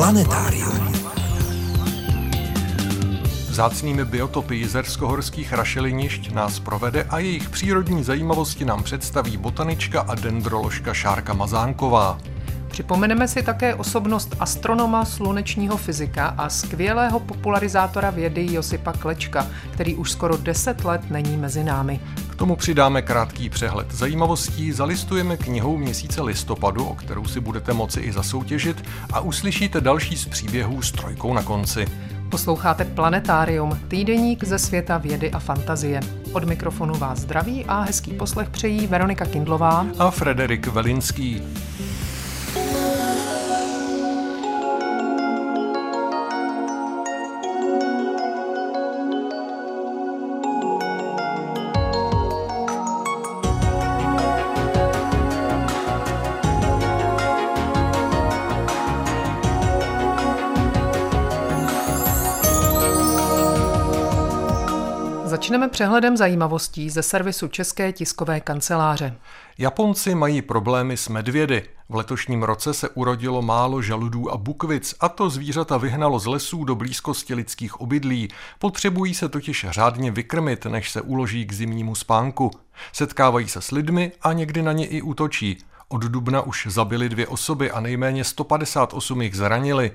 Planetárium. Zácnými biotopy jizersko-horských rašelinišť nás provede a jejich přírodní zajímavosti nám představí botanička a dendroložka Šárka Mazánková. Připomeneme si také osobnost astronoma, slunečního fyzika a skvělého popularizátora vědy Josipa Klečka, který už skoro 10 let není mezi námi. K tomu přidáme krátký přehled zajímavostí, zalistujeme knihou měsíce listopadu, o kterou si budete moci i zasoutěžit a uslyšíte další z příběhů s trojkou na konci. Posloucháte Planetárium, týdeník ze světa vědy a fantazie. Od mikrofonu vás zdraví a hezký poslech přejí Veronika Kindlová a Frederik Velinský. Začneme přehledem zajímavostí ze servisu České tiskové kanceláře. Japonci mají problémy s medvědy. V letošním roce se urodilo málo žaludů a bukvic a to zvířata vyhnalo z lesů do blízkosti lidských obydlí. Potřebují se totiž řádně vykrmit, než se uloží k zimnímu spánku. Setkávají se s lidmi a někdy na ně i útočí. Od dubna už zabili dvě osoby a nejméně 158 jich zranili.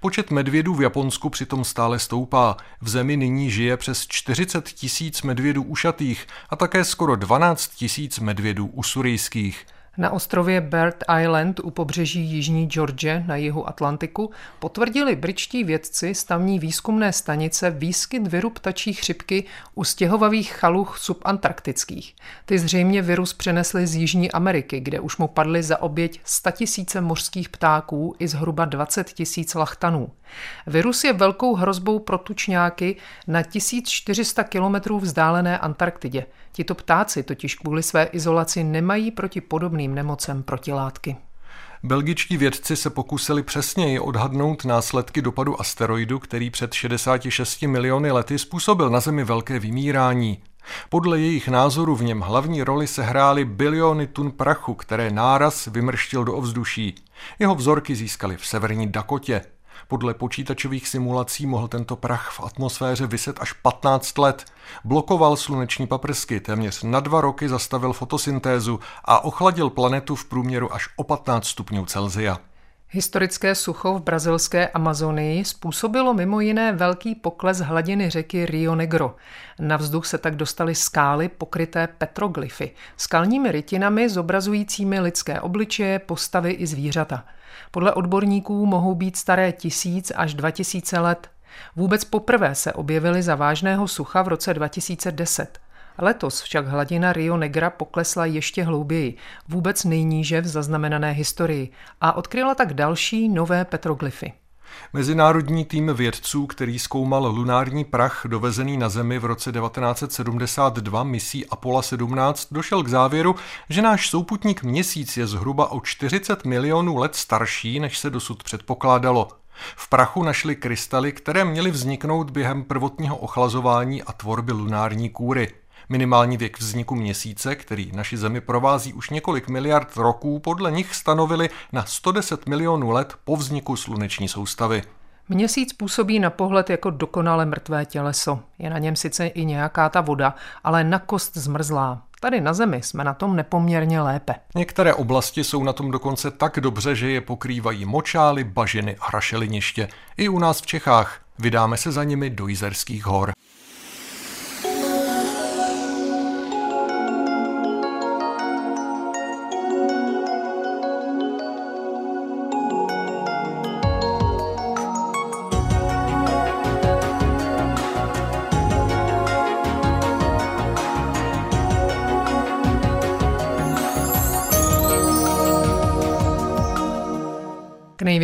Počet medvědů v Japonsku přitom stále stoupá. V zemi nyní žije přes 40 tisíc medvědů ušatých a také skoro 12 tisíc medvědů usurijských. Na ostrově Bird Island u pobřeží Jižní Georgie na jihu Atlantiku potvrdili britští vědci stavní výzkumné stanice výskyt viru ptačí chřipky u stěhovavých chaluch subantarktických. Ty zřejmě virus přenesly z Jižní Ameriky, kde už mu padly za oběť 100 tisíce mořských ptáků i zhruba 20 tisíc lachtanů. Virus je velkou hrozbou pro tučňáky na 1400 kilometrů vzdálené Antarktidě. Tito ptáci totiž kvůli své izolaci nemají proti podobným nemocem protilátky. Belgičtí vědci se pokusili přesněji odhadnout následky dopadu asteroidu, který před 66 miliony lety způsobil na Zemi velké vymírání. Podle jejich názoru v něm hlavní roli sehrály biliony tun prachu, které náraz vymrštil do ovzduší. Jeho vzorky získali v severní Dakotě. Podle počítačových simulací mohl tento prach v atmosféře vyset až 15 let. Blokoval sluneční paprsky, téměř na dva roky zastavil fotosyntézu a ochladil planetu v průměru až o 15 stupňů Celzia. Historické sucho v brazilské Amazonii způsobilo mimo jiné velký pokles hladiny řeky Rio Negro. Na vzduch se tak dostaly skály pokryté petroglyfy, skalními rytinami zobrazujícími lidské obličeje, postavy i zvířata. Podle odborníků mohou být staré tisíc až dva tisíce let. Vůbec poprvé se objevily za vážného sucha v roce 2010. Letos však hladina Rio Negra poklesla ještě hlouběji, vůbec nejníže v zaznamenané historii a odkryla tak další nové petroglyfy. Mezinárodní tým vědců, který zkoumal lunární prach dovezený na Zemi v roce 1972 misí Apollo 17, došel k závěru, že náš souputník Měsíc je zhruba o 40 milionů let starší, než se dosud předpokládalo. V prachu našli krystaly, které měly vzniknout během prvotního ochlazování a tvorby lunární kůry. Minimální věk vzniku měsíce, který naši Zemi provází už několik miliard roků, podle nich stanovili na 110 milionů let po vzniku sluneční soustavy. Měsíc působí na pohled jako dokonale mrtvé těleso. Je na něm sice i nějaká ta voda, ale na kost zmrzlá. Tady na Zemi jsme na tom nepoměrně lépe. Některé oblasti jsou na tom dokonce tak dobře, že je pokrývají močály, bažiny a rašeliniště. I u nás v Čechách. Vydáme se za nimi do Jizerských hor.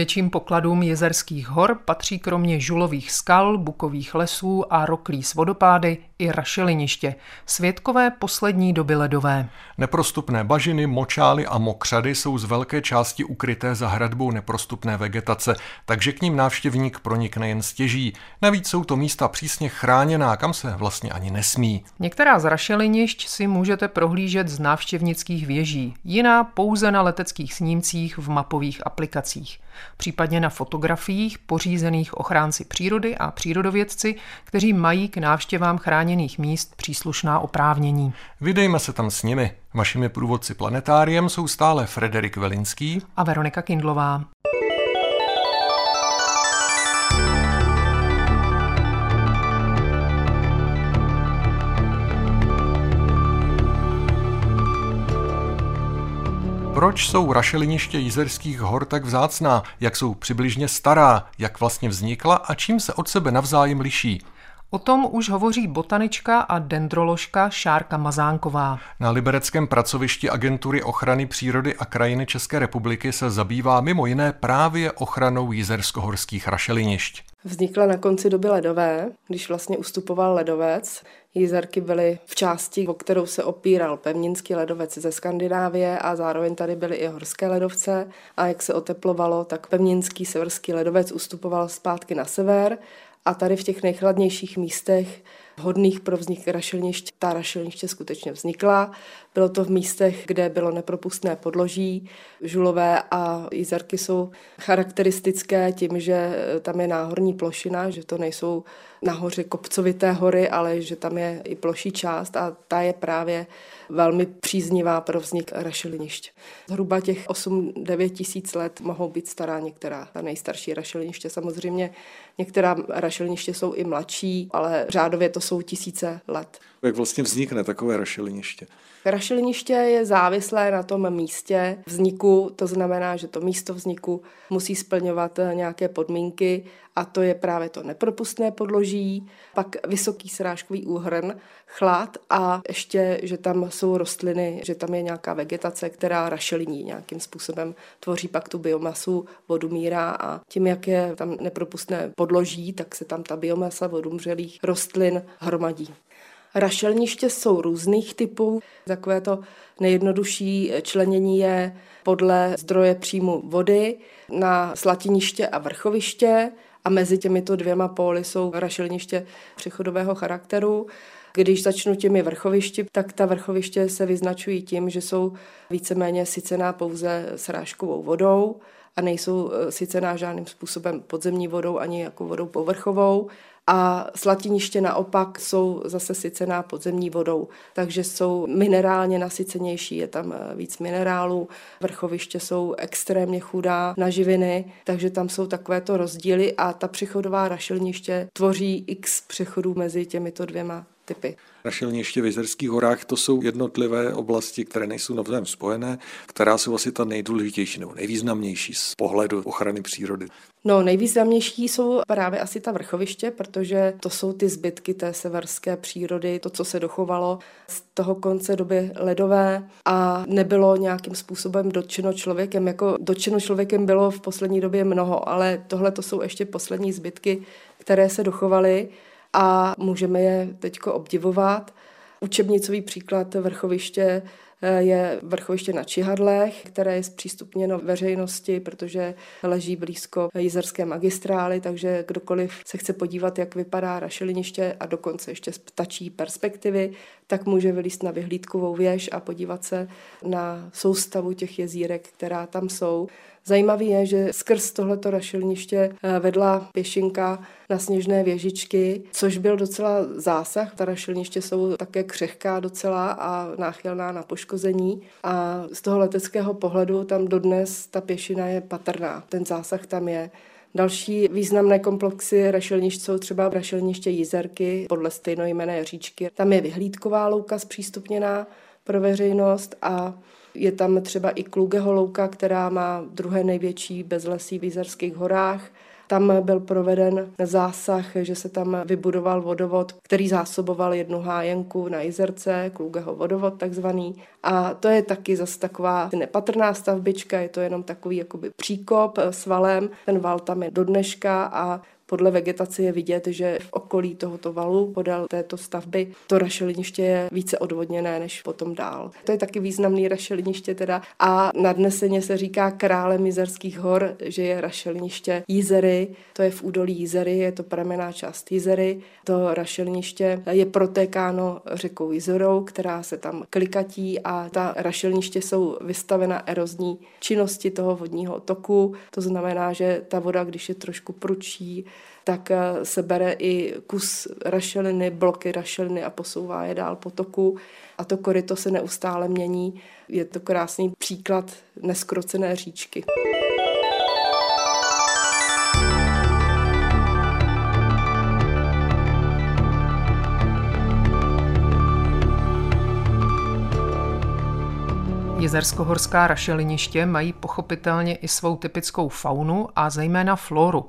Největším pokladům jezerských hor patří kromě žulových skal, bukových lesů a roklí s vodopády i rašeliniště, světkové poslední doby ledové. Neprostupné bažiny, močály a mokřady jsou z velké části ukryté za hradbou neprostupné vegetace, takže k ním návštěvník pronikne jen stěží. Navíc jsou to místa přísně chráněná, kam se vlastně ani nesmí. Některá z rašelinišť si můžete prohlížet z návštěvnických věží, jiná pouze na leteckých snímcích v mapových aplikacích, případně na fotografiích pořízených ochránci přírody a přírodovědci, kteří mají k návštěvám chráněných míst příslušná oprávnění. Vydejme se tam s nimi. Vašimi průvodci planetáriem jsou stále Frederik Velinský a Veronika Kindlová. Proč jsou rašeliniště Jizerských hor tak vzácná, jak jsou přibližně stará, jak vlastně vznikla a čím se od sebe navzájem liší? O tom už hovoří botanička a dendroložka Šárka Mazánková. Na libereckém pracovišti Agentury ochrany přírody a krajiny České republiky se zabývá mimo jiné právě ochranou jizerskohorských rašelinišť. Vznikla na konci doby ledové, když vlastně ustupoval ledovec. Jízerky byly v části, o kterou se opíral pevninský ledovec ze Skandinávie a zároveň tady byly i horské ledovce. A jak se oteplovalo, tak pevninský severský ledovec ustupoval zpátky na sever a tady v těch nejchladnějších místech vhodných pro vznik rašelnišť. Ta rašelniště skutečně vznikla. Bylo to v místech, kde bylo nepropustné podloží. Žulové a jízerky jsou charakteristické tím, že tam je náhorní plošina, že to nejsou nahoře kopcovité hory, ale že tam je i ploší část a ta je právě velmi příznivá pro vznik rašelinišť. Zhruba těch 8-9 tisíc let mohou být stará některá ta nejstarší rašeliniště. Samozřejmě některá rašeliniště jsou i mladší, ale řádově to jsou tisíce let. Jak vlastně vznikne takové rašeliniště? Rašeliniště je závislé na tom místě vzniku, to znamená, že to místo vzniku musí splňovat eh, nějaké podmínky a to je právě to nepropustné podloží, pak vysoký srážkový úhrn, chlad a ještě, že tam jsou rostliny, že tam je nějaká vegetace, která rašeliní nějakým způsobem, tvoří pak tu biomasu, vodu mírá a tím, jak je tam nepropustné podloží, tak se tam ta biomasa vodumřelých rostlin hromadí. Rašelniště jsou různých typů. Takové to nejjednodušší členění je podle zdroje příjmu vody na slatiniště a vrchoviště a mezi těmito dvěma póly jsou rašelniště přechodového charakteru. Když začnu těmi vrchovišti, tak ta vrchoviště se vyznačují tím, že jsou víceméně sycená pouze srážkovou vodou a nejsou eh, sycená žádným způsobem podzemní vodou ani jako vodou povrchovou a slatiniště naopak jsou zase sycená podzemní vodou, takže jsou minerálně nasycenější, je tam eh, víc minerálů, vrchoviště jsou extrémně chudá na živiny, takže tam jsou takovéto rozdíly a ta přechodová rašelniště tvoří x přechodů mezi těmito dvěma typy. Rašelniště v Jizerských horách to jsou jednotlivé oblasti, které nejsou navzájem spojené, která jsou asi ta nejdůležitější nebo nejvýznamnější z pohledu ochrany přírody. No, nejvýznamnější jsou právě asi ta vrchoviště, protože to jsou ty zbytky té severské přírody, to, co se dochovalo z toho konce doby ledové a nebylo nějakým způsobem dotčeno člověkem. Jako dotčeno člověkem bylo v poslední době mnoho, ale tohle to jsou ještě poslední zbytky, které se dochovaly a můžeme je teď obdivovat. Učebnicový příklad vrchoviště eh, je vrchoviště na Čihadlech, které je zpřístupněno veřejnosti, protože leží blízko jizerské magistrály, takže kdokoliv se chce podívat, jak vypadá rašeliniště a dokonce ještě z ptačí perspektivy, tak může vylíst na vyhlídkovou věž a podívat se na soustavu těch jezírek, která tam jsou. Zajímavý je, že skrz tohleto rašelniště eh, vedla pěšinka na sněžné věžičky, což byl docela zásah. Ta rašelniště jsou také křehká docela a náchylná na poškození a z toho leteckého pohledu tam dodnes ta pěšina je patrná. Ten zásah tam je. Další významné komplexy rašelnišť jsou třeba rašelniště Jizerky podle stejnojmené říčky. Tam je vyhlídková louka zpřístupněná pro veřejnost a je tam třeba i Klugeho louka, která má druhé největší bezlesí v Jizerských horách. Tam byl proveden zásah, že se tam vybudoval vodovod, který zásoboval jednu hájenku na Jizerce, Klugeho vodovod takzvaný. A to je taky zase taková nepatrná stavbička, je to jenom takový jakoby příkop s valem. Ten val tam je do dneška a podle vegetace je vidět, že v okolí tohoto valu podél této stavby to rašeliniště je více odvodněné než potom dál. To je taky významný rašeliniště teda a nadneseně se říká králem Jizerských hor, že je rašeliniště Jizery, to je v údolí Jizery, je to pramená část Jizery. To rašeliniště je protékáno řekou Jizerou, která se tam klikatí a ta rašelniště jsou vystavena erozní činnosti toho vodního toku. To znamená, že ta voda, když je trošku pručí, tak eh, se bere i kus rašeliny, bloky rašeliny a posouvá je dál po toku. A to koryto se neustále mění. Je to krásný příklad neskrocené říčky. Jezerskohorská rašeliniště mají pochopitelně i svou typickou faunu a zejména floru.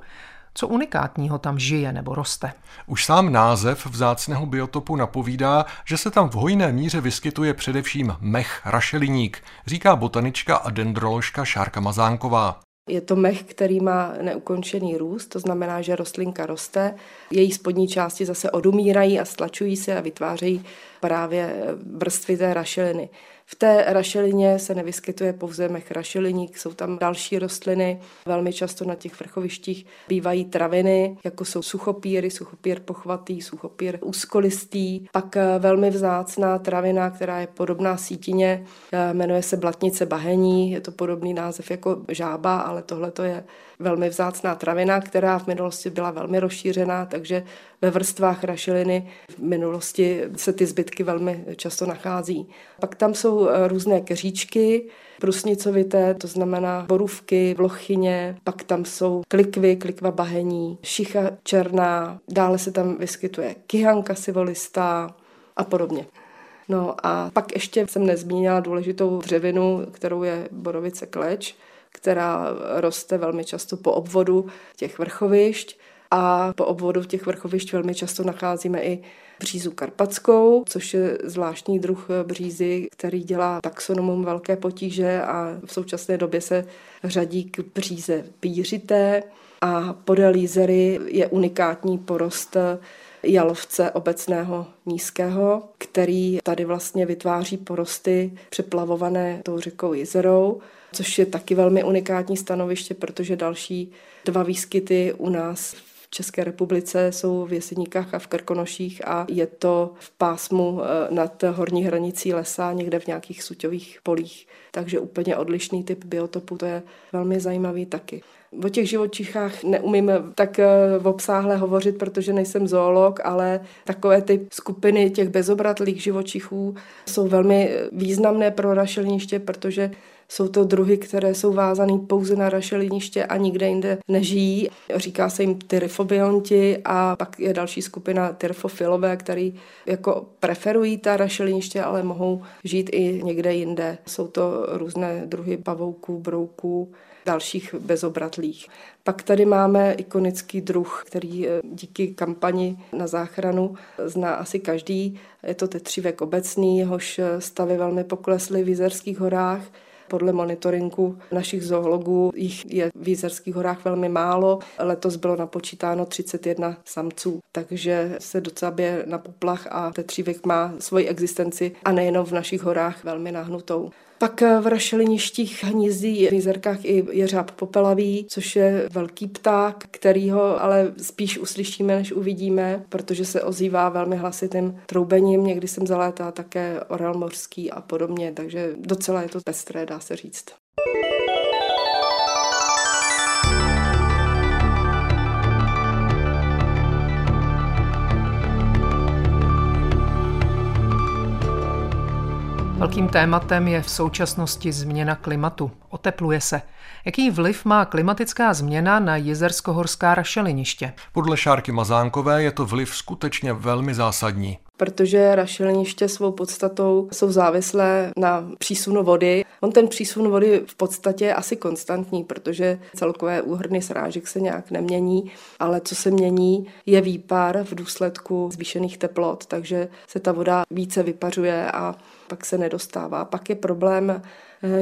Co unikátního tam žije nebo roste? Už sám název vzácného biotopu napovídá, že se tam v hojné míře vyskytuje především mech rašeliník, říká botanička a dendroložka Šárka Mazánková. Je to mech, který má neukončený růst, to znamená, že rostlinka roste, její spodní části zase odumírají a stlačují se a vytvářejí právě vrstvy té rašeliny. V té rašelině se nevyskytuje pouze mech rašeliník, jsou tam další rostliny. Velmi často na těch vrchovištích bývají traviny, jako jsou suchopíry, suchopír pochvatý, suchopír úzkolistý. Pak eh, velmi vzácná travina, která je podobná sítině, eh, jmenuje se blatnice bahení, je to podobný název jako žába, ale tohle to je velmi vzácná travina, která v minulosti byla velmi rozšířená, takže ve vrstvách rašeliny v minulosti se ty zbytky velmi často nachází. Pak tam jsou eh, různé keříčky, prusnicovité, to znamená borůvky, vlochyně, pak tam jsou klikvy, klikva bahení, šicha černá, dále se tam vyskytuje kyhanka sivolistá a podobně. No a pak ještě jsem nezmínila důležitou dřevinu, kterou je borovice kleč, která roste velmi často po obvodu těch vrchovišť a po obvodu těch vrchovišť velmi často nacházíme i břízu karpatskou, což je zvláštní druh břízy, který dělá taxonomům velké potíže a v současné době se řadí k bříze pířité. A podél jízery je unikátní porost jalovce obecného nízkého, který tady vlastně vytváří porosty přeplavované tou řekou jezerou což je taky velmi unikátní stanoviště, protože další dva výskyty u nás v České republice jsou v Jeseníkách a v Krkonoších a je to v pásmu eh, nad horní hranicí lesa, někde v nějakých suťových polích. Takže úplně odlišný typ biotopu, to je velmi zajímavý taky. O těch živočichách neumím tak eh, obsáhle hovořit, protože nejsem zoolog, ale takové ty skupiny těch bezobratlých živočichů jsou velmi významné pro rašelniště, protože jsou to druhy, které jsou vázané pouze na rašeliniště a nikde jinde nežijí. Říká se jim tyrfobionti a pak je další skupina tyrfofilové, který jako preferují ta rašeliniště, ale mohou žít i někde jinde. Jsou to různé druhy pavouků, brouků, dalších bezobratlých. Pak tady máme ikonický druh, který díky kampani na záchranu zná asi každý. Je to tetřívek obecný, jehož stavy velmi poklesly v Jizerských horách. Podle monitoringu našich zoologů jich je v Jízerských horách velmi málo. Letos bylo napočítáno 31 samců, takže se docela bije na poplach a tetřívek má svoji existenci a nejenom v našich horách velmi nahnutou. Pak v rašeliništích hnízdí v jezerkách i jeřáb popelavý, což je velký pták, který ho ale spíš uslyšíme, než uvidíme, protože se ozývá velmi hlasitým troubením. Někdy jsem zalétá také orel mořský a podobně, takže docela je to pestré, dá se říct. Velkým tématem je v současnosti změna klimatu. Otepluje se. Jaký vliv má klimatická změna na jezersko-horská rašeliniště? Podle Šárky Mazánkové je to vliv skutečně velmi zásadní protože rašeliniště svou podstatou jsou závislé na přísunu vody. On ten přísun vody v podstatě je asi konstantní, protože celkové úhrny srážek se nějak nemění, ale co se mění, je výpar v důsledku zvýšených teplot, takže se ta voda více vypařuje a pak se nedostává. Pak je problém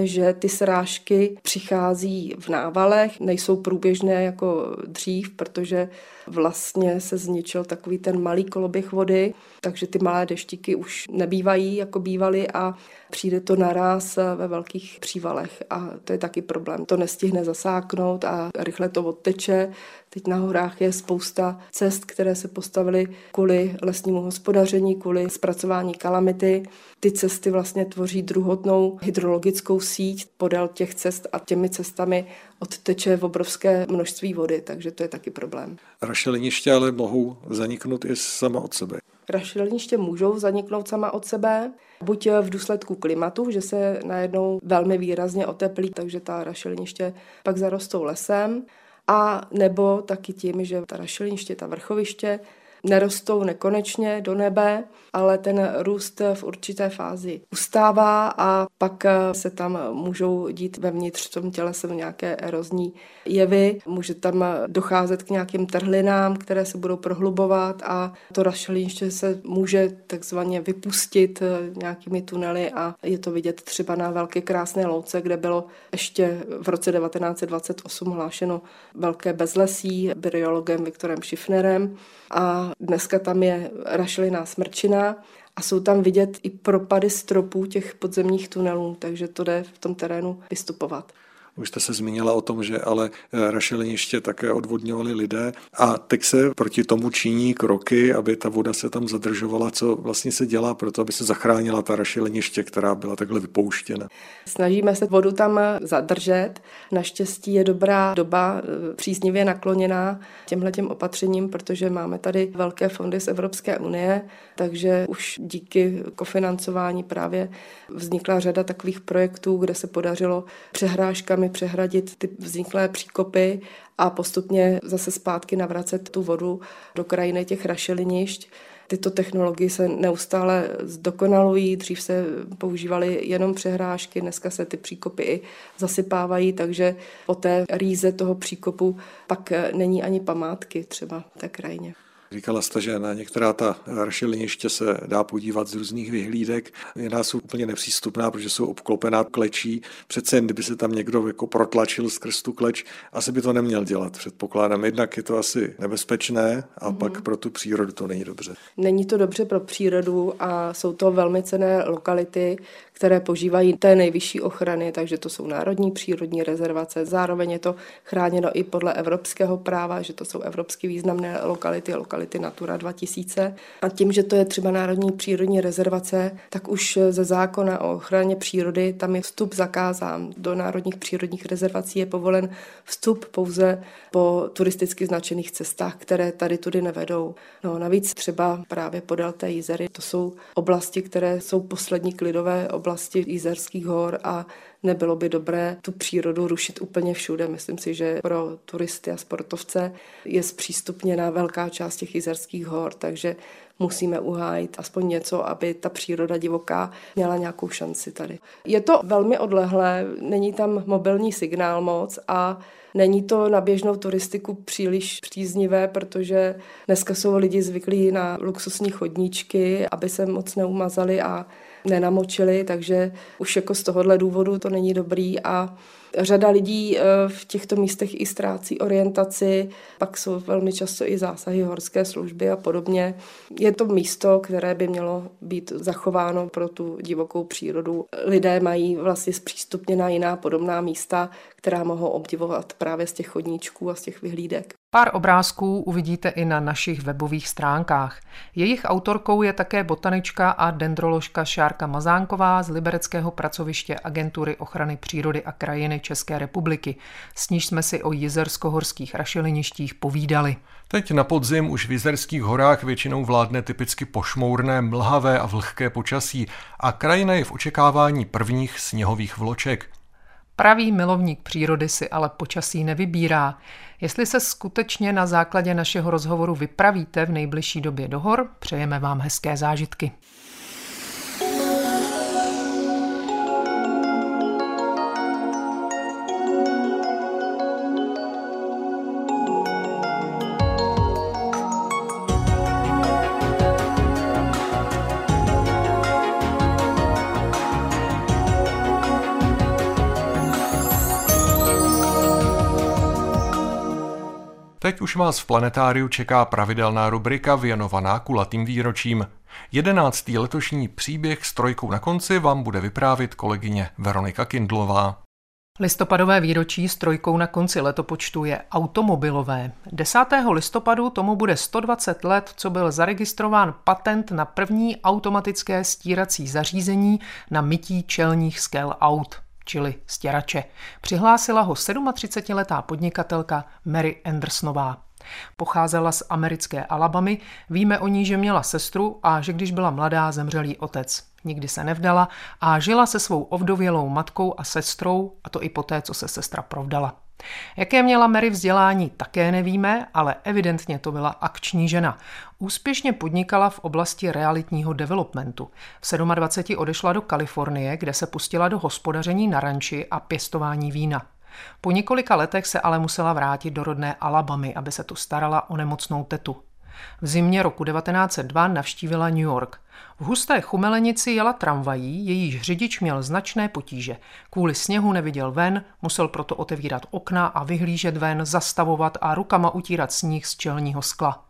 že ty srážky přichází v návalech, nejsou průběžné jako dřív, protože vlastně se zničil takový ten malý koloběh vody, takže ty malé deštíky už nebývají, jako bývaly a přijde to naraz ve velkých přívalech a to je taky problém. To nestihne zasáknout a rychle to odteče. Teď na horách je spousta cest, které se postavily kvůli lesnímu hospodaření, kvůli zpracování kalamity. Ty cesty vlastně tvoří druhotnou hydrologickou síť podél těch cest a těmi cestami odteče v obrovské množství vody, takže to je taky problém. Rašeliniště ale mohou zaniknout i sama od sebe. Rašeliniště můžou zaniknout sama od sebe, buď v důsledku klimatu, že se najednou velmi výrazně oteplí, takže ta rašeliniště pak zarostou lesem, a nebo taky tím, že ta rašeliniště, ta vrchoviště nerostou nekonečně do nebe, ale ten růst v určité fázi ustává a pak se tam můžou dít vevnitř v tom těle se nějaké erozní jevy. Může tam docházet k nějakým trhlinám, které se budou prohlubovat a to rašeliniště se může takzvaně vypustit nějakými tunely a je to vidět třeba na velké krásné louce, kde bylo ještě v roce 1928 hlášeno velké bezlesí biologem Viktorem Schiffnerem a dneska tam je rašeliná smrčina a jsou tam vidět i propady stropů těch podzemních tunelů, takže to jde v tom terénu vystupovat. Už jste se zmínila o tom, že ale eh, rašeliniště také odvodňovali lidé a teď se proti tomu činí kroky, aby ta voda se tam zadržovala. Co vlastně se dělá pro to, aby se zachránila ta rašeliniště, která byla takhle vypouštěna? Snažíme se vodu tam zadržet. Naštěstí je dobrá doba eh, příznivě nakloněná těmhle těm opatřením, protože máme tady velké fondy z Evropské unie, takže už díky kofinancování právě vznikla řada takových projektů, kde se podařilo přehráškami sami přehradit ty vzniklé příkopy a postupně zase zpátky navracet tu vodu do krajiny těch rašelinišť. Tyto technologie se neustále zdokonalují, dřív se používaly jenom přehrášky, dneska se ty příkopy i zasypávají, takže po té rýze toho příkopu pak není ani památky třeba té krajině. Říkala jste, že na některá ta rašeliniště se dá podívat z různých vyhlídek. Jiná jsou úplně nepřístupná, protože jsou obklopená klečí. Přece jen, kdyby se tam někdo jako protlačil skrz tu kleč, asi by to neměl dělat, předpokládám. Jednak je to asi nebezpečné a mm-hmm. pak pro tu přírodu to není dobře. Není to dobře pro přírodu a jsou to velmi cené lokality, které požívají té nejvyšší ochrany, takže to jsou národní přírodní rezervace. Zároveň je to chráněno i podle evropského práva, že to jsou evropsky významné lokality, lokality Natura 2000. A tím, že to je třeba národní přírodní rezervace, tak už ze zákona o ochraně přírody tam je vstup zakázán. Do národních přírodních rezervací je povolen vstup pouze po turisticky značených cestách, které tady tudy nevedou. No, navíc třeba právě podél té jízery, to jsou oblasti, které jsou poslední klidové oblasti oblasti Jízerských hor a nebylo by dobré tu přírodu rušit úplně všude. Myslím si, že pro turisty a sportovce je zpřístupněná velká část těch Jízerských hor, takže musíme uhájit aspoň něco, aby ta příroda divoká měla nějakou šanci tady. Je to velmi odlehlé, není tam mobilní signál moc a Není to na běžnou turistiku příliš příznivé, protože dneska jsou lidi zvyklí na luxusní chodníčky, aby se moc neumazali a nenamočili, takže už jako z tohohle důvodu to není dobrý a Řada lidí eh, v těchto místech i ztrácí orientaci, pak jsou velmi často i zásahy horské služby a podobně. Je to místo, které by mělo být zachováno pro tu divokou přírodu. Lidé mají vlastně zpřístupněná jiná podobná místa, která mohou obdivovat právě z těch chodníčků a z těch vyhlídek. Pár obrázků uvidíte i na našich webových stránkách. Jejich autorkou je také botanička a dendroložka Šárka Mazánková z Libereckého pracoviště Agentury ochrany přírody a krajiny České republiky. S níž jsme si o jizersko-horských rašeliništích povídali. Teď na podzim už v jizerských horách většinou vládne typicky pošmourné, mlhavé a vlhké počasí a krajina je v očekávání prvních sněhových vloček. Pravý milovník přírody si ale počasí nevybírá. Jestli se skutečně na základě našeho rozhovoru vypravíte v nejbližší době do hor, přejeme vám hezké zážitky. Už vás v planetáriu čeká pravidelná rubrika věnovaná kulatým výročím. Jedenáctý letošní příběh s trojkou na konci vám bude vyprávět kolegyně Veronika Kindlová. Listopadové výročí s trojkou na konci letopočtu je automobilové. 10. listopadu tomu bude 120 let, co byl zaregistrován patent na první automatické stírací zařízení na mytí čelních skel aut, čili stěrače. Přihlásila ho 37-letá podnikatelka Mary Andersonová. Pocházela z americké Alabamy, víme o ní, že měla sestru a že když byla mladá, zemřel jí otec. Nikdy se nevdala a žila se svou ovdovělou matkou a sestrou, a to i poté, co se sestra provdala. Jaké měla Mary vzdělání, také nevíme, ale evidentně to byla akční žena. Úspěšně podnikala v oblasti realitního developmentu. V 27 odešla do Kalifornie, kde se pustila do hospodaření na ranči a pěstování vína. Po několika letech se ale musela vrátit do rodné Alabamy, aby se tu starala o nemocnou tetu. V zimě roku 1902 navštívila New York. V husté chumelenici jela tramvají, jejíž řidič měl značné potíže. Kvůli sněhu neviděl ven, musel proto otevírat okna a vyhlížet ven, zastavovat a rukama utírat sníh z čelního skla.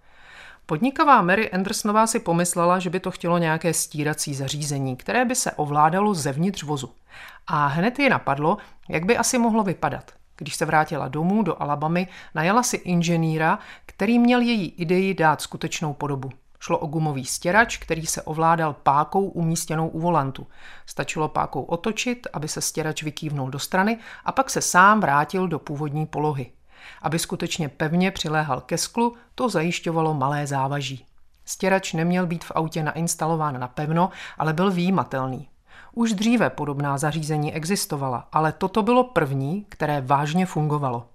Podnikavá Mary Andersonová si pomyslela, že by to chtělo nějaké stírací zařízení, které by se ovládalo zevnitř vozu. A hned ji napadlo, jak by asi mohlo vypadat. Když se vrátila domů do Alabamy, najala si inženýra, který měl její ideji dát skutečnou podobu. Šlo o gumový stěrač, který se ovládal pákou umístěnou u volantu. Stačilo pákou otočit, aby se stěrač vykývnul do strany a pak se sám vrátil do původní polohy. Aby skutečně pevně přiléhal ke sklu, to zajišťovalo malé závaží. Stěrač neměl být v autě nainstalován na pevno, ale byl výjimatelný. Už dříve podobná zařízení existovala, ale toto bylo první, které vážně fungovalo.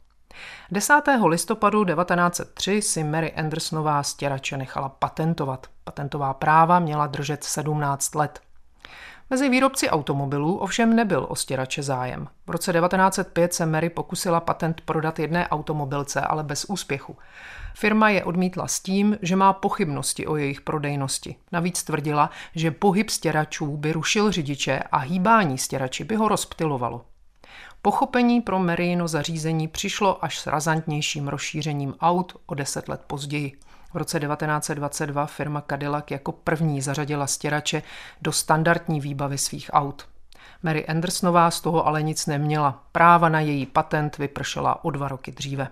10. listopadu 1903 si Mary Andersonová stěrače nechala patentovat. Patentová práva měla držet 17 let. Mezi výrobci automobilů ovšem nebyl o stěrače zájem. V roce 1905 se Mary pokusila patent prodat jedné automobilce, ale bez úspěchu. Firma je odmítla s tím, že má pochybnosti o jejich prodejnosti. Navíc tvrdila, že pohyb stěračů by rušil řidiče a hýbání stěrači by ho rozptilovalo. Pochopení pro Maryino zařízení přišlo až s razantnějším rozšířením aut o deset let později. V roce 1922 firma Cadillac jako první zařadila stěrače do standardní výbavy svých aut. Mary Andersonová z toho ale nic neměla. Práva na její patent vypršela o dva roky dříve.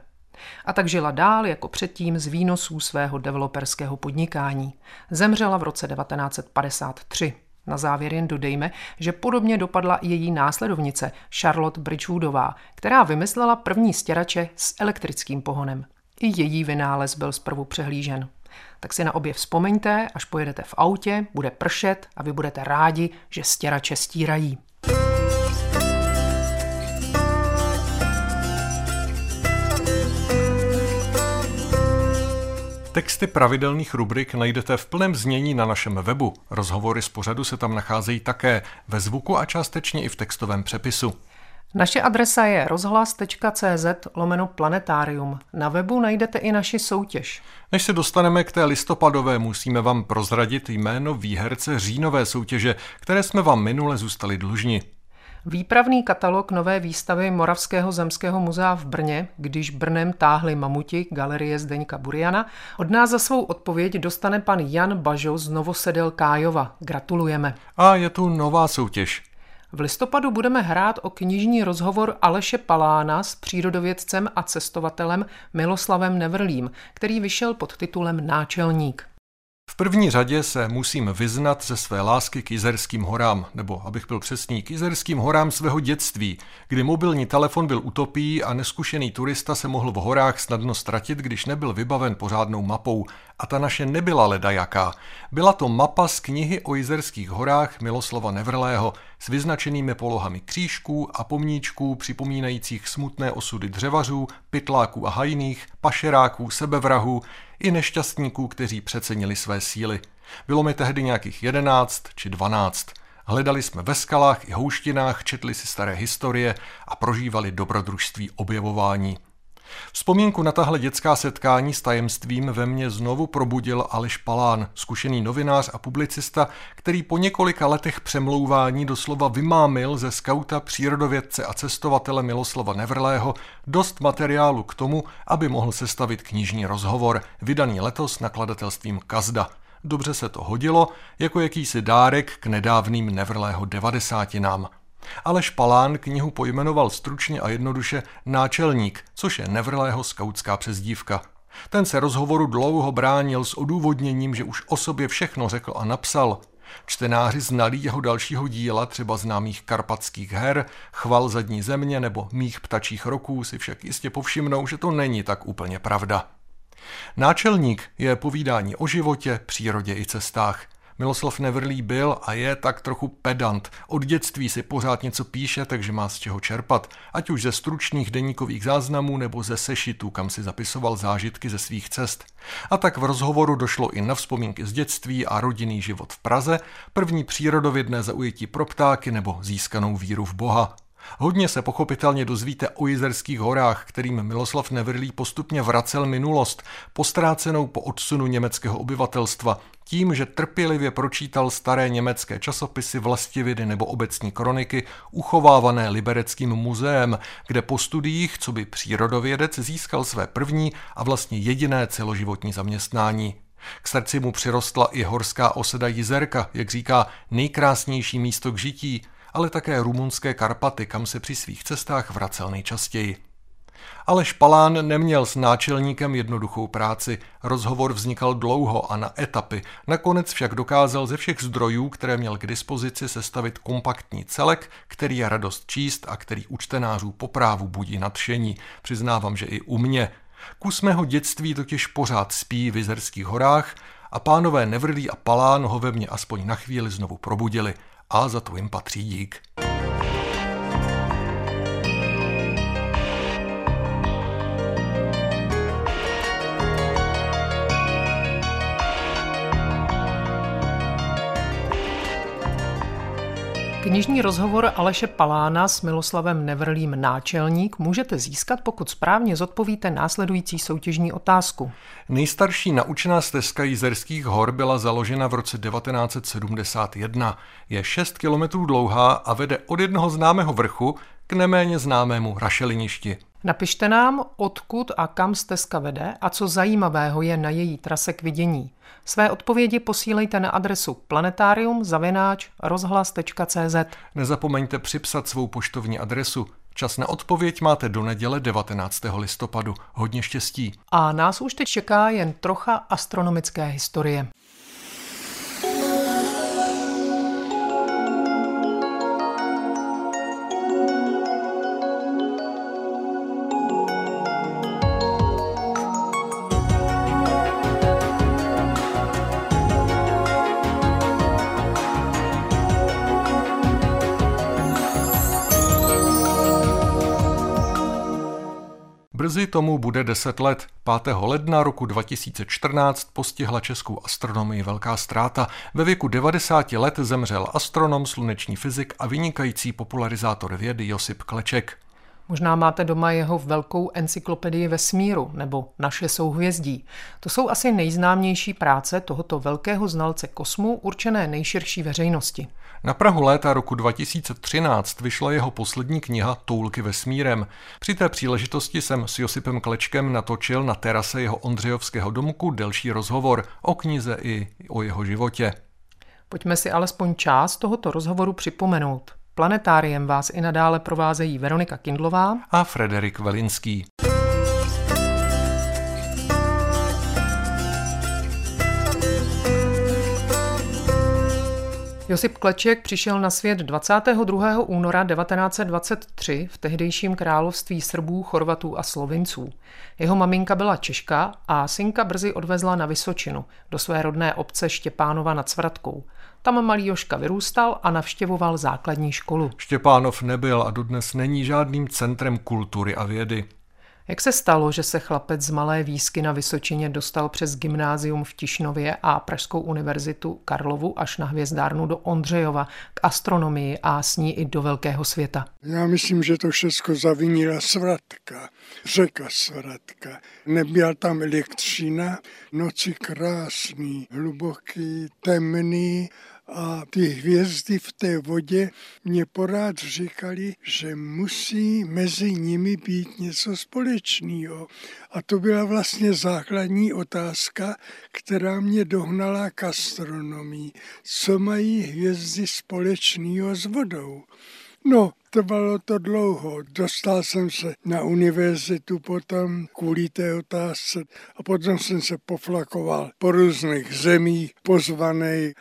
A tak žila dál jako předtím z výnosů svého developerského podnikání. Zemřela v roce 1953. Na závěr jen dodejme, že podobně dopadla i její následovnice Charlotte Bridgewoodová, která vymyslela první stěrače s elektrickým pohonem. I její vynález byl zprvu přehlížen. Tak si na obě vzpomeňte, až pojedete v autě, bude pršet a vy budete rádi, že stěrače stírají. Texty pravidelných rubrik najdete v plném znění na našem webu. Rozhovory z pořadu se tam nacházejí také ve zvuku a částečně i v textovém přepisu. Naše adresa je rozhlas.cz lomeno planetarium. Na webu najdete i naši soutěž. Než se dostaneme k té listopadové, musíme vám prozradit jméno výherce říjnové soutěže, které jsme vám minule zůstali dlužni. Výpravný katalog nové výstavy Moravského zemského muzea v Brně, když Brnem táhli mamuti galerie Zdeňka Buriana, od nás za svou odpověď dostane pan Jan Bažo z Novosedel Kájova. Gratulujeme. A je tu nová soutěž. V listopadu budeme hrát o knižní rozhovor Aleše Palána s přírodovědcem a cestovatelem Miloslavem Nevrlím, který vyšel pod titulem Náčelník. V první řadě se musím vyznat ze své lásky k Jizerským horám, nebo abych byl přesný, k Jizerským horám svého dětství, kdy mobilní telefon byl utopí a neskušený turista se mohl v horách snadno ztratit, když nebyl vybaven pořádnou mapou. A ta naše nebyla ledajaká. Byla to mapa z knihy o Jizerských horách Miloslava Nevrlého s vyznačenými polohami křížků a pomníčků připomínajících smutné osudy dřevařů, pytláků a hajných, pašeráků, sebevrahů, i nešťastníků, kteří přecenili své síly. Bylo mi tehdy nějakých jedenáct či dvanáct. Hledali jsme ve skalách i houštinách, četli si staré historie a prožívali dobrodružství objevování. Vzpomínku na tahle dětská setkání s tajemstvím ve mně znovu probudil Aleš Palán, zkušený novinář a publicista, který po několika letech přemlouvání doslova vymámil ze skauta přírodovědce a cestovatele Miloslava Nevrlého dost materiálu k tomu, aby mohl sestavit knižní rozhovor, vydaný letos nakladatelstvím Kazda. Dobře se to hodilo, jako jakýsi dárek k nedávným Nevrlého devadesátinám. Ale Špalán knihu pojmenoval stručně a jednoduše náčelník, což je Nevrlého skautská přezdívka. Ten se rozhovoru dlouho bránil s odůvodněním, že už o sobě všechno řekl a napsal. Čtenáři znali jeho dalšího díla, třeba známých karpatských her, chval zadní země nebo mých ptačích roků si však jistě povšimnou, že to není tak úplně pravda. Náčelník je povídání o životě, přírodě i cestách. Miloslav Nevrlý byl a je tak trochu pedant. Od dětství si pořád něco píše, takže má z čeho čerpat. Ať už ze stručných deníkových záznamů nebo ze sešitů, kam si zapisoval zážitky ze svých cest. A tak v rozhovoru došlo i na vzpomínky z dětství a rodinný život v Praze, první přírodovědné zaujetí pro ptáky nebo získanou víru v Boha. Hodně se pochopitelně dozvíte o Jizerských horách, kterým Miloslav Nevrlý postupně vracel minulost, postrácenou po odsunu německého obyvatelstva, tím, že trpělivě pročítal staré německé časopisy, vlastivědy nebo obecní kroniky, uchovávané Libereckým muzeem, kde po studiích, co by přírodovědec, získal své první a vlastně jediné celoživotní zaměstnání. K srdci mu přirostla i horská osada Jizerka, jak říká, nejkrásnější místo k žití, ale také rumunské Karpaty, kam se při svých cestách vracel nejčastěji. Ale Špalán neměl s náčelníkem jednoduchou práci. Rozhovor vznikal dlouho a na etapy. Nakonec však dokázal ze všech zdrojů, které měl k dispozici, sestavit kompaktní celek, který je radost číst a který u čtenářů po právu budí nadšení. Přiznávám, že i u mě. Kus mého dětství totiž pořád spí v Izerských horách a pánové Nevrlí a Palán ho ve mně aspoň na chvíli znovu probudili a za to jim patří dík. Knižní rozhovor Aleše Palána s Miloslavem Nevrlým náčelník můžete získat, pokud správně zodpovíte následující soutěžní otázku. Nejstarší naučená stezka Jizerských hor byla založena v roce 1971. Je 6 kilometrů dlouhá a vede od jednoho známého vrchu k neméně známému rašeliništi. Napište nám, odkud a kam stezka vede a co zajímavého je na její trase k vidění. Své odpovědi posílejte na adresu planetarium. Nezapomeňte připsat svou poštovní adresu. Čas na odpověď máte do neděle 19. listopadu. Hodně štěstí. A nás už teď čeká jen trocha astronomické historie. Brzy tomu bude 10 let. 5. ledna roku 2014 postihla českou astronomii velká ztráta. Ve věku 90 let zemřel astronom, sluneční fyzik a vynikající popularizátor vědy Josip Kleček. Možná máte doma jeho velkou encyklopedii vesmíru nebo Naše souhvězdí. To jsou asi nejznámější práce tohoto velkého znalce kosmu určené nejširší veřejnosti. Na Prahu léta roku 2013 vyšla jeho poslední kniha Toulky vesmírem. Při té příležitosti jsem s Josipem Klečkem natočil na terase jeho Ondřejovského domku delší rozhovor o knize i o jeho životě. Pojďme si alespoň část tohoto rozhovoru připomenout. Planetáriem vás i nadále provázejí Veronika Kindlová a Frederik Velinský. Josip Kleček přišel na svět 22. února 1923 v tehdejším království Srbů, Chorvatů a Slovinců. Jeho maminka byla Češka a synka brzy odvezla na Vysočinu, do své rodné obce Štěpánova nad Svratkou. Tam malý Joška vyrůstal a navštěvoval základní školu. Štěpánov nebyl a dodnes není žádným centrem kultury a vědy. Jak se stalo, že se chlapec z Malé Výsky na Vysočině dostal přes gymnázium v Tišnově a Pražskou univerzitu Karlovu až na hvězdárnu do Ondřejova k astronomii a s ní i do velkého světa? Já myslím, že to všechno zavinila svratka, řeka svratka. Nebyla tam elektřina, noci krásný, hluboký, temný a ty hvězdy v té vodě mě porád říkali, že musí mezi nimi být něco společného. A to byla vlastně základní otázka, která mě dohnala k astronomii. Co mají hvězdy společného s vodou? No, trvalo to dlouho. Dostal jsem se na univerzitu potom kvůli té otázce a potom jsem se poflakoval po různých zemích, pozvaný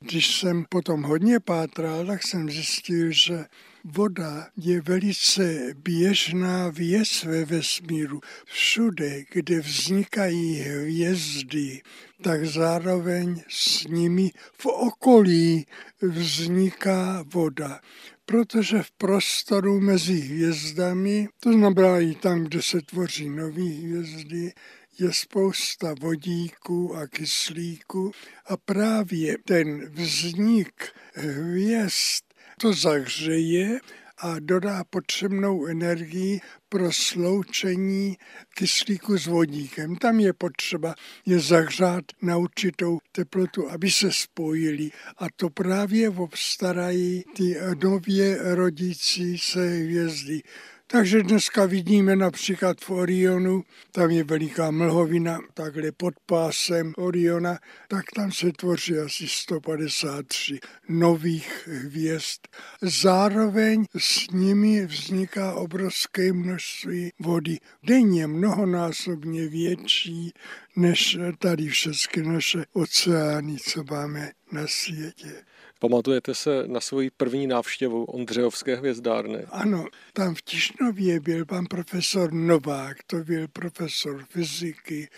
když jsem potom hodně pátral, tak jsem zjistil, že voda je velice běžná věc ve vesmíru. Všude, kde vznikají hvězdy, tak zároveň s nimi v okolí vzniká voda protože v prostoru mezi hvězdami, to znamená i tam, kde se tvoří nové hvězdy, je spousta vodíků a kyslíku a právě ten vznik hvězd to zahřeje a dodá potřebnou energii pro sloučení kyslíku s vodíkem. Tam je potřeba je zahřát na určitou teplotu, aby se spojili. A to právě obstarají ty nově rodící se hvězdy. Takže dneska vidíme například v Orionu, tam je veliká mlhovina, takhle pod pásem Oriona, tak tam se tvoří asi 153 nových hvězd. Zároveň s nimi vzniká obrovské množství vody. Denně mnohonásobně větší než tady všechny naše oceány, co máme na světě. Pamatujete se na svoji první návštěvu Ondřejovské hvězdárny? Ano, tam v Tišnově byl pan profesor Novák, to byl profesor fyziky,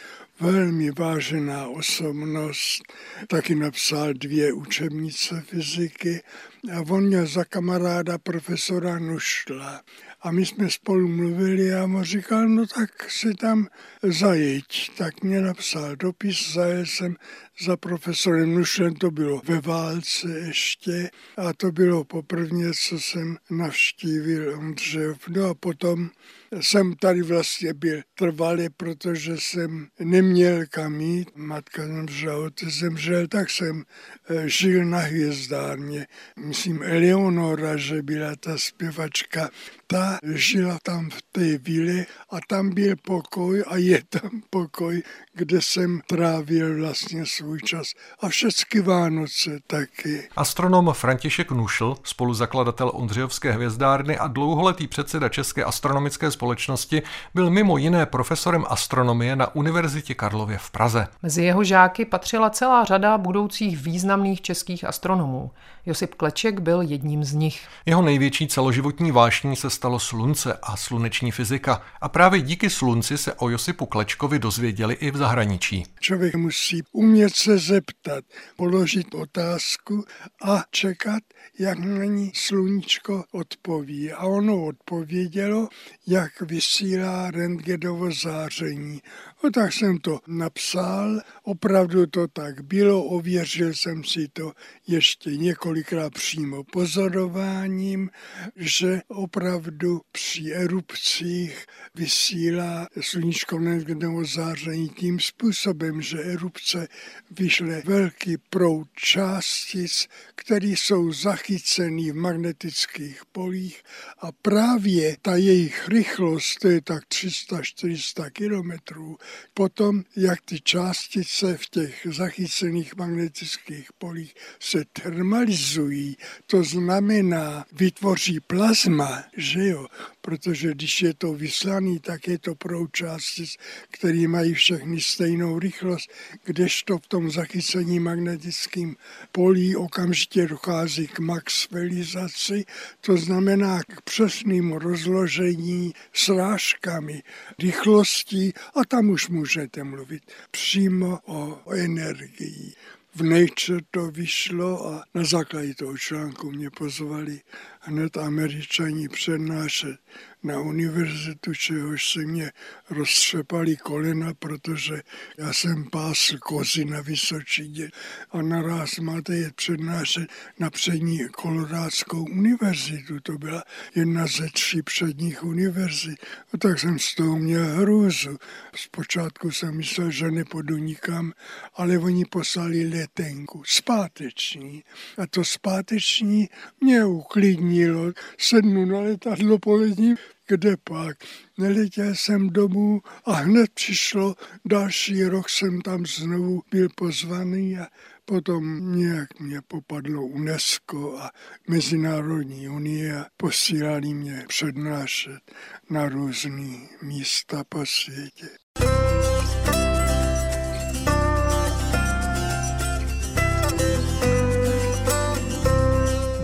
velmi vážená osobnost, taky napsal dvě učebnice fyziky a on měl za kamaráda profesora Nušla. A my jsme spolu mluvili a mu říkal, no tak si tam zajeď. Tak mě napsal dopis, zajel jsem za profesorem Nušem, to bylo ve válce ještě a to bylo poprvé, co jsem navštívil Ondřejov. No a potom jsem tady vlastně byl trvalý, protože jsem neměl kam jít. Matka zemřela, otec zemřel, tak jsem eh, žil na hvězdárně. Myslím, Eleonora, že byla ta zpěvačka, ta žila tam v té vile a tam byl pokoj a je tam pokoj, kde jsem trávil vlastně svůj čas. A všechny Vánoce taky. Astronom František Nušl, spoluzakladatel Ondřejovské hvězdárny a dlouholetý předseda České astronomické společnosti, byl mimo jiné profesorem astronomie na Univerzitě Karlově v Praze. Mezi jeho žáky patřila celá řada budoucích významných českých astronomů. Josip Kleček byl jedním z nich. Jeho největší celoživotní vášní se stalo slunce a sluneční fyzika a právě díky slunci se o Josipu Klečkovi dozvěděli i v zahraničí. Člověk musí umět se zeptat, položit otázku a čekat, jak na ní sluníčko odpoví. A ono odpovědělo, jak vysílá rentgenovo záření. No tak jsem to napsal, opravdu to tak bylo, ověřil jsem si to ještě několikrát přímo pozorováním, že opravdu při erupcích vysílá sluníčko rentgenovo záření tím způsobem, že erupce vyšle velký proud částic, které jsou zachycený v magnetických polích a právě ta jejich rychlost, to je tak 300-400 kilometrů, potom, jak ty částice v těch zachycených magnetických polích se termalizují, to znamená, vytvoří plazma, že jo, protože když je to vyslaný, tak je to proud částic, který mají všechny stejnou rychlost, kdežto v tom zachycení magnetickým polí okamžitě dochází k maxvelizaci, to znamená k přesnému rozložení srážkami rychlostí a tam už můžete mluvit přímo o energii v Nature to vyšlo a na základě toho článku mě pozvali hned američani přednášet na univerzitu, čehož se mě roztřepali kolena, protože já jsem pásl kozy na Vysočině a naraz máte je přednášet na přední kolorádskou univerzitu. To byla jedna ze tří předních univerzit. A tak jsem z toho měl hrůzu. Zpočátku jsem myslel, že nepůjdu nikam, ale oni poslali letenku, zpáteční. A to zpáteční mě uklidnilo. Sednu na letadlo polední, kde pak. Neletěl jsem domů a hned přišlo, další rok jsem tam znovu byl pozvaný a potom nějak mě popadlo UNESCO a Mezinárodní unie a posílali mě přednášet na různé místa po světě.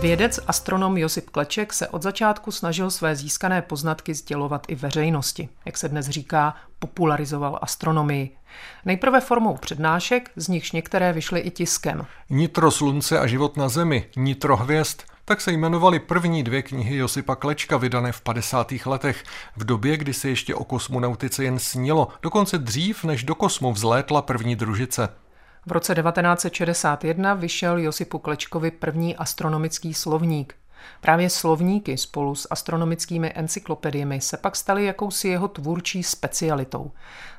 Vědec astronom Josip Kleček se od začátku snažil své získané poznatky sdělovat i veřejnosti. Jak se dnes říká, popularizoval astronomii. Nejprve formou přednášek, z nichž některé vyšly i tiskem. Nitro slunce a život na zemi, Nitro hvězd, tak se jmenovaly první dvě knihy Josipa Klečka vydané v 50. letech, v době, kdy se ještě o kosmonautice jen snilo, dokonce dřív, než do kosmu vzlétla první družice. V roce 1961 vyšel Josipu Klečkovi první astronomický slovník. Právě slovníky spolu s astronomickými encyklopediemi se pak staly jakousi jeho tvůrčí specialitou.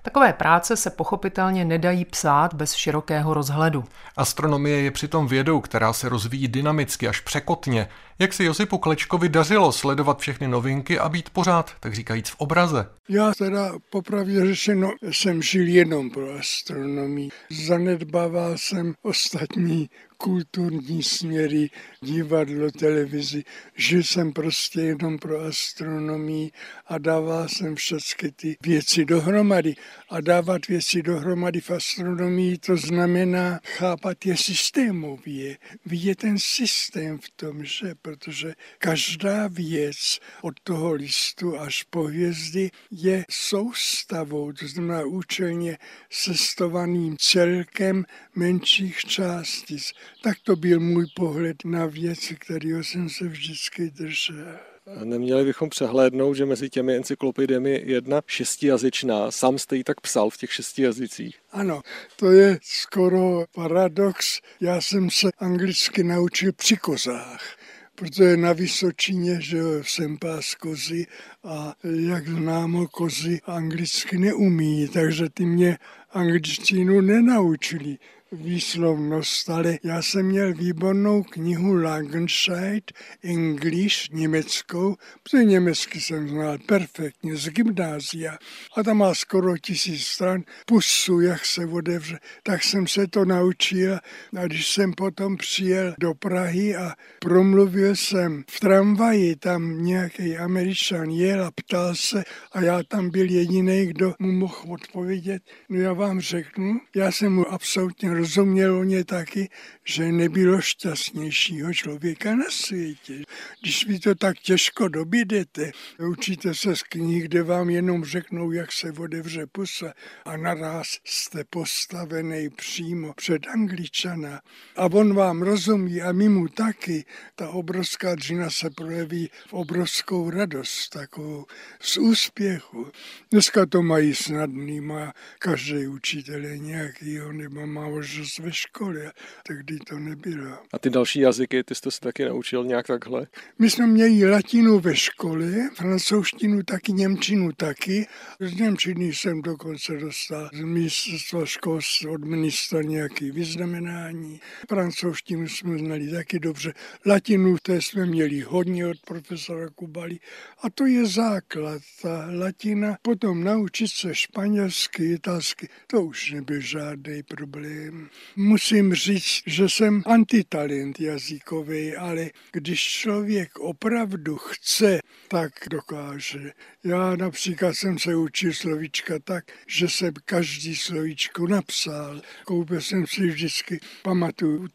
Takové práce se pochopitelně nedají psát bez širokého rozhledu. Astronomie je přitom vědou, která se rozvíjí dynamicky až překotně. Jak si Josipu Klečkovi dařilo sledovat všechny novinky a být pořád, tak říkajíc, v obraze? Já teda popravdě řešeno jsem žil jenom pro astronomii. Zanedbával jsem ostatní kulturní směry, divadlo, televizi. Žil jsem prostě jenom pro astronomii a dával jsem všechny ty věci dohromady. A dávat věci dohromady v astronomii, to znamená chápat je systémově. Vidět ten systém v tom, že protože každá věc od toho listu až po hvězdy je soustavou, to znamená účelně sestovaným celkem menších částic. Tak to byl můj pohled na věci, kterého jsem se vždycky držel. Neměli bychom přehlédnout, že mezi těmi encyklopediemi je jedna šestijazyčná. Sám jste ji tak psal v těch šesti jazycích. Ano, to je skoro paradox. Já jsem se anglicky naučil při kozách protože na Vysočině, že jsem pás kozy a jak známo, kozy anglicky neumí, takže ty mě angličtinu nenaučili výslovnost, ale já jsem měl výbornou knihu Langenscheid, English, německou, protože německy jsem znal perfektně z gymnázia. A tam má skoro tisíc stran pusu, jak se odevře, tak jsem se to naučil. A když jsem potom přijel do Prahy a promluvil jsem v tramvaji, tam nějaký američan jel a ptal se a já tam byl jediný, kdo mu mohl odpovědět, no já vám řeknu, já jsem mu absolutně rozuměl o ně taky, že nebylo šťastnějšího člověka na světě. Když vy to tak těžko dobídete, učíte se z knih, kde vám jenom řeknou, jak se odevře pusa a naraz jste postavený přímo před Angličana a on vám rozumí a my mu taky, ta obrovská dřina se projeví v obrovskou radost, takovou z úspěchu. Dneska to mají snadný, má každý učitel nějakýho, nebo má možnost ve škole, tehdy to nebylo. A ty další jazyky, ty jste se taky naučil nějak takhle? My jsme měli latinu ve škole, francouzštinu taky, němčinu taky. Z němčiny jsem dokonce dostal z ministerstva školství od ministra nějaké vyznamenání. Francouzštinu jsme znali taky dobře. Latinu té jsme měli hodně od profesora Kubali. A to je základ, ta latina. Potom naučit se španělsky, italsky, to už nebyl žádný problém. Musím říct, že jsem antitalent jazykový, ale když člověk opravdu chce, tak dokáže. Já například jsem se učil slovíčka tak, že jsem každý slovíčko napsal. Koupil jsem si vždycky, pamatuju, u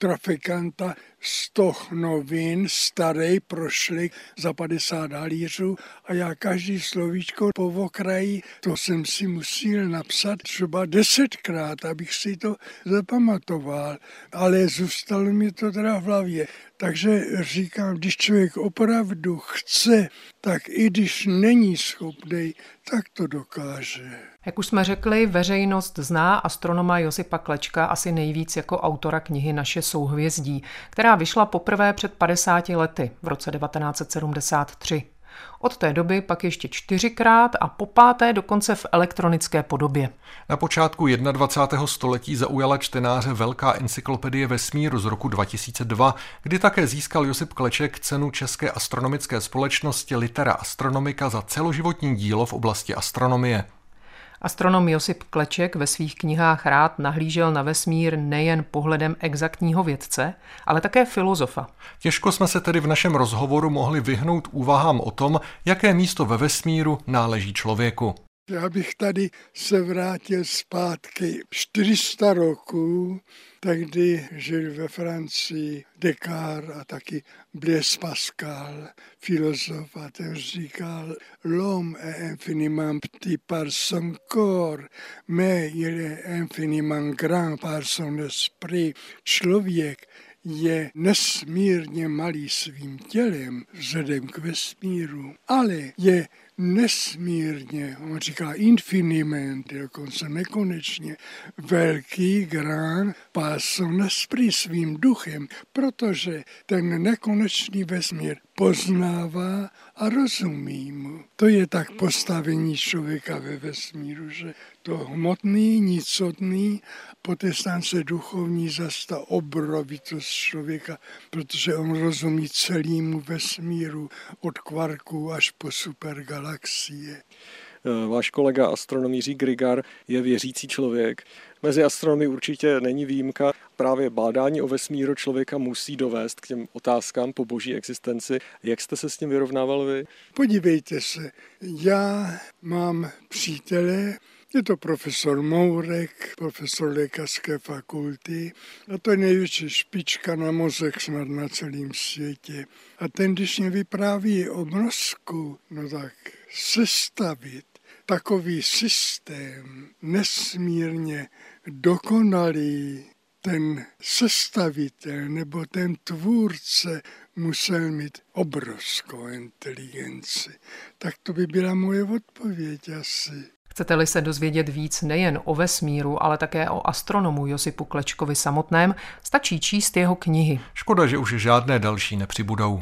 trafikanta sto novin starý prošli za 50 halířů a já každý slovíčko po okraji, to jsem si musel napsat třeba desetkrát, abych si to zapamatoval, ale zůstalo mi to teda v hlavě. Takže říkám, když člověk opravdu chce, tak i když není schopný, tak to dokáže. Jak už jsme řekli, veřejnost zná astronoma Josipa Klečka asi nejvíc jako autora knihy Naše souhvězdí, která vyšla poprvé před 50 lety v roce 1973. Od té doby pak ještě čtyřikrát a po páté dokonce v elektronické podobě. Na počátku 21. století zaujala čtenáře Velká encyklopedie vesmíru z roku 2002, kdy také získal Josip Kleček cenu České astronomické společnosti Litera Astronomika za celoživotní dílo v oblasti astronomie. Astronom Josip Kleček ve svých knihách rád nahlížel na vesmír nejen pohledem exaktního vědce, ale také filozofa. Těžko jsme se tedy v našem rozhovoru mohli vyhnout úvahám o tom, jaké místo ve vesmíru náleží člověku. Já bych tady se vrátil zpátky 400 roků, tehdy žil ve Francii Descartes a taky Blaise Pascal, filozof, a ten říkal, l'homme est infiniment petit par son corps, mais il est infiniment grand par son esprit. Člověk je nesmírně malý svým tělem vzhledem k vesmíru, ale je nesmírně, on říká infiniment, dokonce nekonečně, velký grán pásl esprit svým duchem, protože ten nekonečný vesmír poznává a rozumí mu. To je tak postavení člověka ve vesmíru, že to hmotný, nicotný, poté se duchovní zase ta obrovitost člověka, protože on rozumí celému vesmíru od kvarků až po supergalaxie. Váš kolega astronom Jiří Grigar je věřící člověk. Mezi astronomy určitě není výjimka. Právě bádání o vesmíru člověka musí dovést k těm otázkám po boží existenci. Jak jste se s tím vyrovnával vy? Podívejte se, já mám přítele, je to profesor Mourek, profesor lékařské fakulty a to je největší špička na mozek snad na celém světě. A ten, když mě vypráví o mozku, no tak sestavit takový systém nesmírně dokonalý, ten sestavitel nebo ten tvůrce musel mít obrovskou inteligenci. Tak to by byla moje odpověď asi. Chcete-li se dozvědět víc nejen o vesmíru, ale také o astronomu Josipu Klečkovi samotném, stačí číst jeho knihy. Škoda, že už žádné další nepřibudou.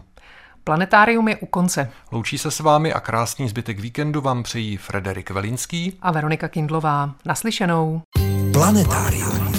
Planetárium je u konce. Loučí se s vámi a krásný zbytek víkendu vám přejí Frederik Velinský a Veronika Kindlová. Naslyšenou. Planetárium.